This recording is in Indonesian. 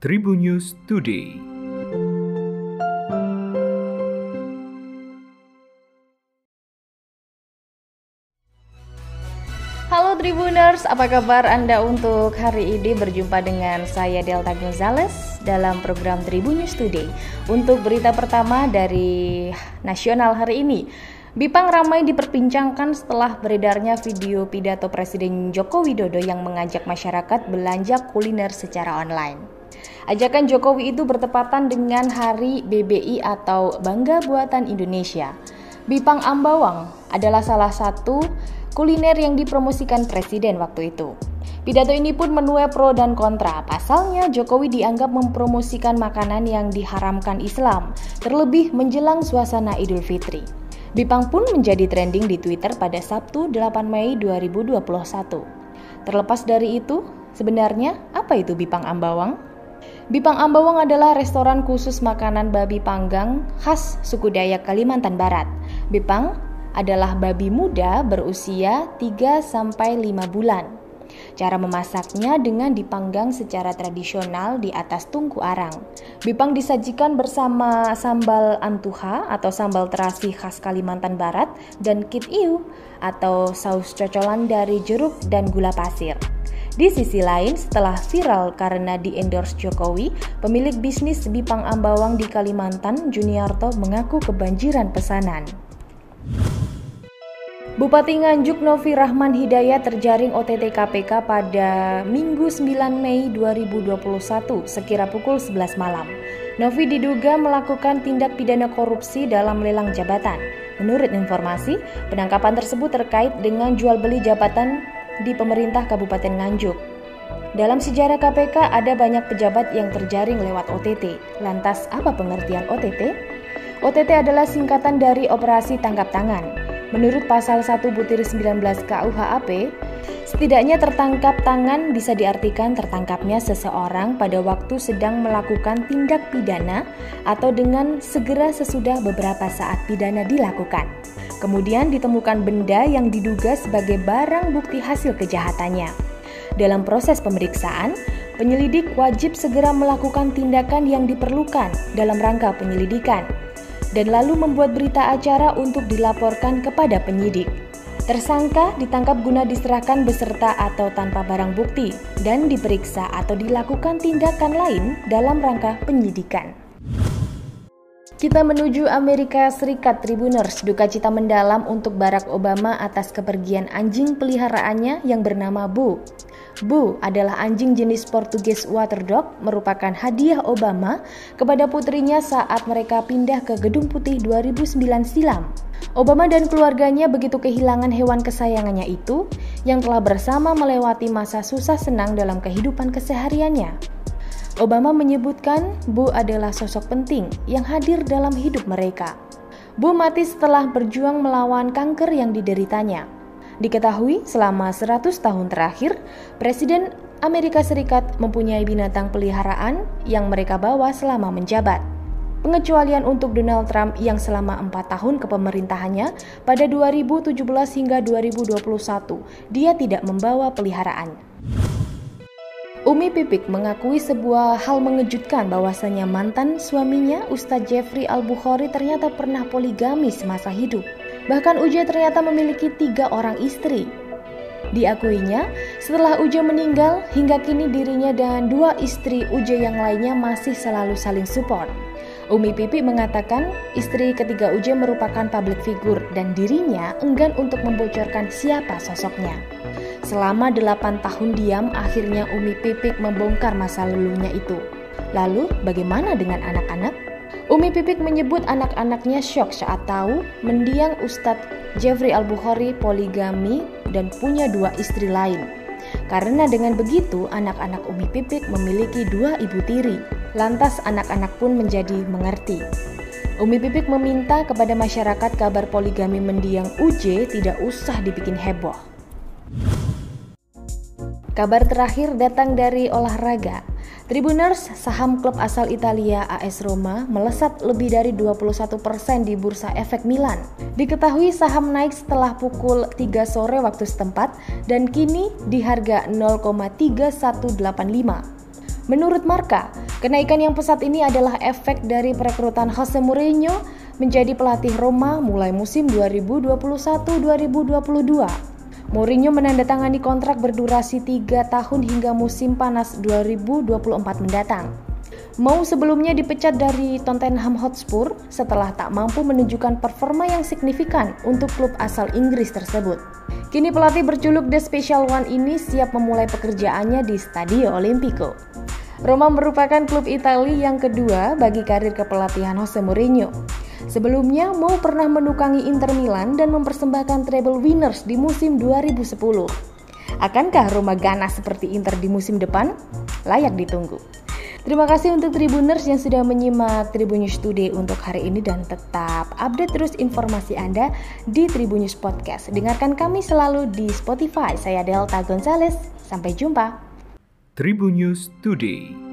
Tribun News Today. Halo Tribuners, apa kabar Anda untuk hari ini berjumpa dengan saya Delta Gonzales dalam program Tribun News Today. Untuk berita pertama dari nasional hari ini, Bipang ramai diperbincangkan setelah beredarnya video pidato Presiden Joko Widodo yang mengajak masyarakat belanja kuliner secara online. Ajakan Jokowi itu bertepatan dengan Hari BBI atau Bangga Buatan Indonesia. Bipang Ambawang adalah salah satu kuliner yang dipromosikan presiden waktu itu. Pidato ini pun menuai pro dan kontra. Pasalnya, Jokowi dianggap mempromosikan makanan yang diharamkan Islam, terlebih menjelang suasana Idul Fitri. Bipang pun menjadi trending di Twitter pada Sabtu 8 Mei 2021. Terlepas dari itu, sebenarnya apa itu Bipang Ambawang? Bipang Ambawang adalah restoran khusus makanan babi panggang khas suku Dayak Kalimantan Barat. Bipang adalah babi muda berusia 3 sampai 5 bulan. Cara memasaknya dengan dipanggang secara tradisional di atas tungku arang. Bipang disajikan bersama sambal antuha atau sambal terasi khas Kalimantan Barat dan kit iu atau saus cocolan dari jeruk dan gula pasir. Di sisi lain, setelah viral karena di-endorse Jokowi, pemilik bisnis Bipang Ambawang di Kalimantan, Juniarto, mengaku kebanjiran pesanan. Bupati Nganjuk Novi Rahman Hidayat terjaring OTT KPK pada Minggu 9 Mei 2021 sekira pukul 11 malam. Novi diduga melakukan tindak pidana korupsi dalam lelang jabatan. Menurut informasi, penangkapan tersebut terkait dengan jual beli jabatan di pemerintah Kabupaten Nganjuk. Dalam sejarah KPK ada banyak pejabat yang terjaring lewat OTT. Lantas apa pengertian OTT? OTT adalah singkatan dari operasi tangkap tangan. Menurut pasal 1 butir 19 KUHAP, setidaknya tertangkap tangan bisa diartikan tertangkapnya seseorang pada waktu sedang melakukan tindak pidana atau dengan segera sesudah beberapa saat pidana dilakukan. Kemudian ditemukan benda yang diduga sebagai barang bukti hasil kejahatannya. Dalam proses pemeriksaan, penyelidik wajib segera melakukan tindakan yang diperlukan dalam rangka penyelidikan dan lalu membuat berita acara untuk dilaporkan kepada penyidik. Tersangka ditangkap guna diserahkan beserta atau tanpa barang bukti dan diperiksa atau dilakukan tindakan lain dalam rangka penyidikan. Kita menuju Amerika Serikat Tribuners, duka cita mendalam untuk Barack Obama atas kepergian anjing peliharaannya yang bernama Bu. Bu adalah anjing jenis Portugis Water Dog, merupakan hadiah Obama kepada putrinya saat mereka pindah ke Gedung Putih 2009 silam. Obama dan keluarganya begitu kehilangan hewan kesayangannya itu yang telah bersama melewati masa susah senang dalam kehidupan kesehariannya. Obama menyebutkan Bu adalah sosok penting yang hadir dalam hidup mereka. Bu mati setelah berjuang melawan kanker yang dideritanya. Diketahui selama 100 tahun terakhir, Presiden Amerika Serikat mempunyai binatang peliharaan yang mereka bawa selama menjabat. Pengecualian untuk Donald Trump yang selama empat tahun kepemerintahannya pada 2017 hingga 2021, dia tidak membawa peliharaan. Umi Pipik mengakui sebuah hal mengejutkan bahwasanya mantan suaminya Ustadz Jeffrey Al-Bukhari ternyata pernah poligami semasa hidup. Bahkan Uja ternyata memiliki tiga orang istri. Diakuinya, setelah Uja meninggal, hingga kini dirinya dan dua istri Uja yang lainnya masih selalu saling support. Umi Pipi mengatakan istri ketiga Uja merupakan public figure dan dirinya enggan untuk membocorkan siapa sosoknya. Selama delapan tahun diam, akhirnya Umi Pipik membongkar masa lalunya itu. Lalu, bagaimana dengan anak-anak? Umi Pipik menyebut anak-anaknya syok saat tahu mendiang Ustadz Jeffrey Al-Bukhari poligami dan punya dua istri lain. Karena dengan begitu, anak-anak Umi Pipik memiliki dua ibu tiri. Lantas anak-anak pun menjadi mengerti. Umi Pipik meminta kepada masyarakat kabar poligami mendiang UJ tidak usah dibikin heboh. Kabar terakhir datang dari olahraga. Tribuners, saham klub asal Italia AS Roma melesat lebih dari 21% di bursa efek Milan. Diketahui saham naik setelah pukul 3 sore waktu setempat dan kini di harga 0,3185. Menurut Marka, Kenaikan yang pesat ini adalah efek dari perekrutan Jose Mourinho menjadi pelatih Roma mulai musim 2021-2022. Mourinho menandatangani kontrak berdurasi 3 tahun hingga musim panas 2024 mendatang. Mau sebelumnya dipecat dari Tottenham Hotspur setelah tak mampu menunjukkan performa yang signifikan untuk klub asal Inggris tersebut. Kini pelatih berjuluk The Special One ini siap memulai pekerjaannya di Stadio Olimpico. Roma merupakan klub Italia yang kedua bagi karir kepelatihan Jose Mourinho. Sebelumnya, Mo pernah menukangi Inter Milan dan mempersembahkan treble winners di musim 2010. Akankah Roma ganas seperti Inter di musim depan? Layak ditunggu. Terima kasih untuk Tribuners yang sudah menyimak Tribunnews Today untuk hari ini dan tetap update terus informasi Anda di Tribunnews Podcast. Dengarkan kami selalu di Spotify. Saya Delta Gonzales. Sampai jumpa. Tribun News Today.